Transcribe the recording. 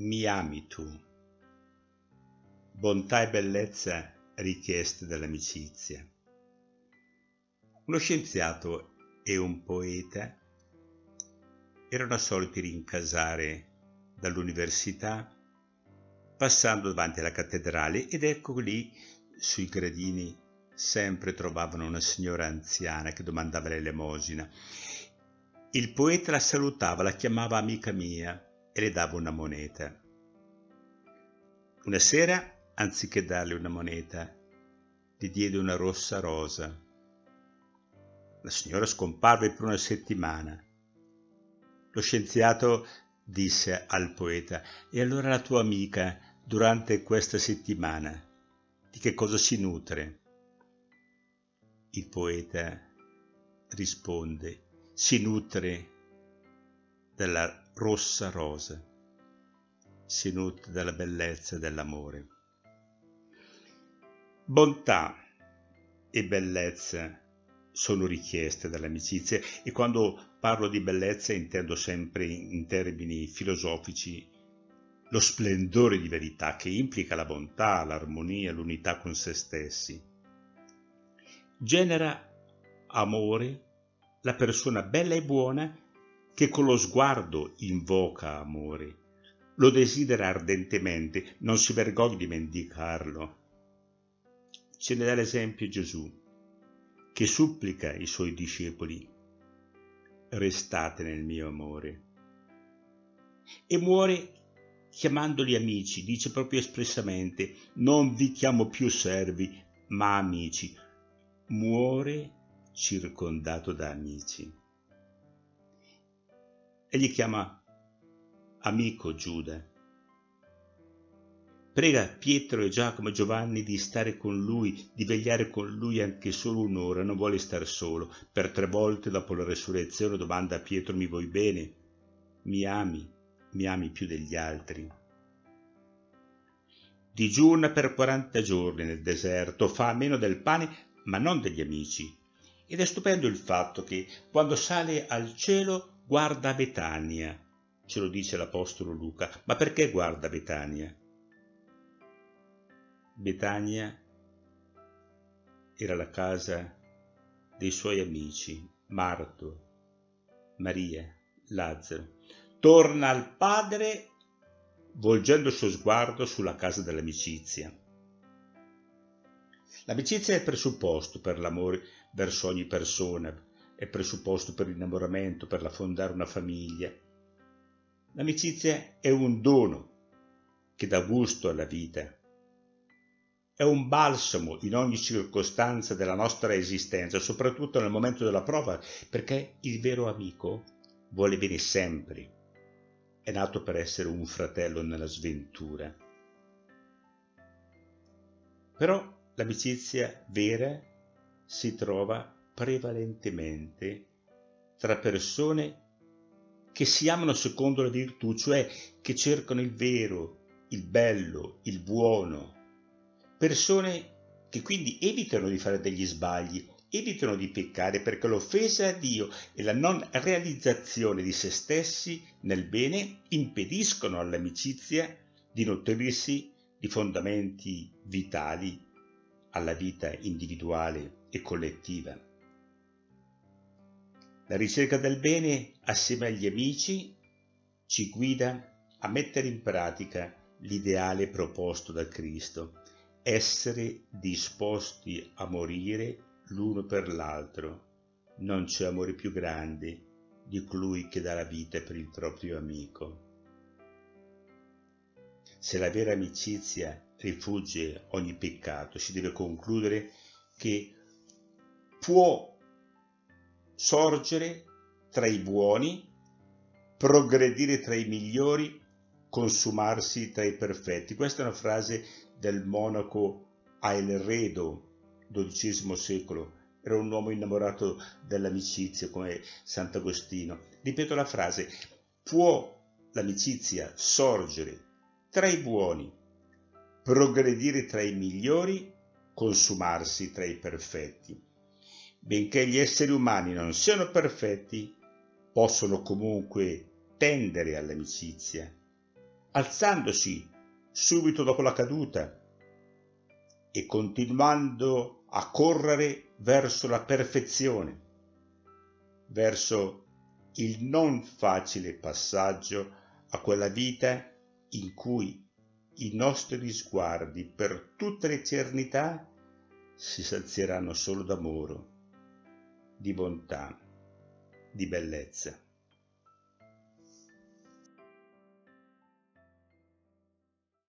mi ami tu. Bontà e bellezza richieste dall'amicizia. Uno scienziato e un poeta erano soliti rincasare dall'università passando davanti alla cattedrale ed ecco lì sui gradini sempre trovavano una signora anziana che domandava l'elemosina. Il poeta la salutava, la chiamava amica mia e le dava una moneta. Una sera, anziché darle una moneta, gli diede una rossa rosa. La signora scomparve per una settimana. Lo scienziato disse al poeta, e allora la tua amica, durante questa settimana, di che cosa si nutre? Il poeta risponde, si nutre della rossa rosa, si nutre della bellezza dell'amore. Bontà e bellezza sono richieste dall'amicizia e quando parlo di bellezza intendo sempre in termini filosofici lo splendore di verità che implica la bontà, l'armonia, l'unità con se stessi. Genera amore la persona bella e buona che con lo sguardo invoca amore, lo desidera ardentemente, non si vergogna di mendicarlo. Ce ne dà l'esempio Gesù, che supplica i suoi discepoli, restate nel mio amore. E muore chiamandoli amici, dice proprio espressamente, non vi chiamo più servi, ma amici. Muore circondato da amici. Egli chiama amico Giuda. Prega Pietro e Giacomo e Giovanni di stare con lui, di vegliare con lui anche solo un'ora, non vuole star solo. Per tre volte dopo la resurrezione domanda a Pietro mi vuoi bene? Mi ami? mi ami più degli altri. Digiuna per quaranta giorni nel deserto, fa meno del pane, ma non degli amici. Ed è stupendo il fatto che quando sale al cielo guarda Betania, ce lo dice l'Apostolo Luca. Ma perché guarda Betania? Betania era la casa dei suoi amici, Marto, Maria, Lazzaro torna al padre volgendo il suo sguardo sulla casa dell'amicizia. L'amicizia è il presupposto per l'amore verso ogni persona, è presupposto per l'innamoramento, per la una famiglia. L'amicizia è un dono che dà gusto alla vita. È un balsamo in ogni circostanza della nostra esistenza, soprattutto nel momento della prova, perché il vero amico vuole bene sempre è nato per essere un fratello nella sventura. Però l'amicizia vera si trova prevalentemente tra persone che si amano secondo la virtù, cioè che cercano il vero, il bello, il buono. Persone che quindi evitano di fare degli sbagli evitano di peccare perché l'offesa a Dio e la non realizzazione di se stessi nel bene impediscono all'amicizia di nutrirsi di fondamenti vitali alla vita individuale e collettiva. La ricerca del bene assieme agli amici ci guida a mettere in pratica l'ideale proposto da Cristo, essere disposti a morire l'uno per l'altro. Non c'è amore più grande di colui che dà la vita per il proprio amico. Se la vera amicizia rifugge ogni peccato, si deve concludere che può sorgere tra i buoni, progredire tra i migliori, consumarsi tra i perfetti. Questa è una frase del monaco Aelredo, XII secolo, era un uomo innamorato dell'amicizia come Sant'Agostino. Ripeto la frase, può l'amicizia sorgere tra i buoni, progredire tra i migliori, consumarsi tra i perfetti. Benché gli esseri umani non siano perfetti, possono comunque tendere all'amicizia, alzandosi subito dopo la caduta e continuando a correre verso la perfezione, verso il non facile passaggio a quella vita in cui i nostri sguardi per tutta l'eternità si sazieranno solo d'amore, di bontà, di bellezza.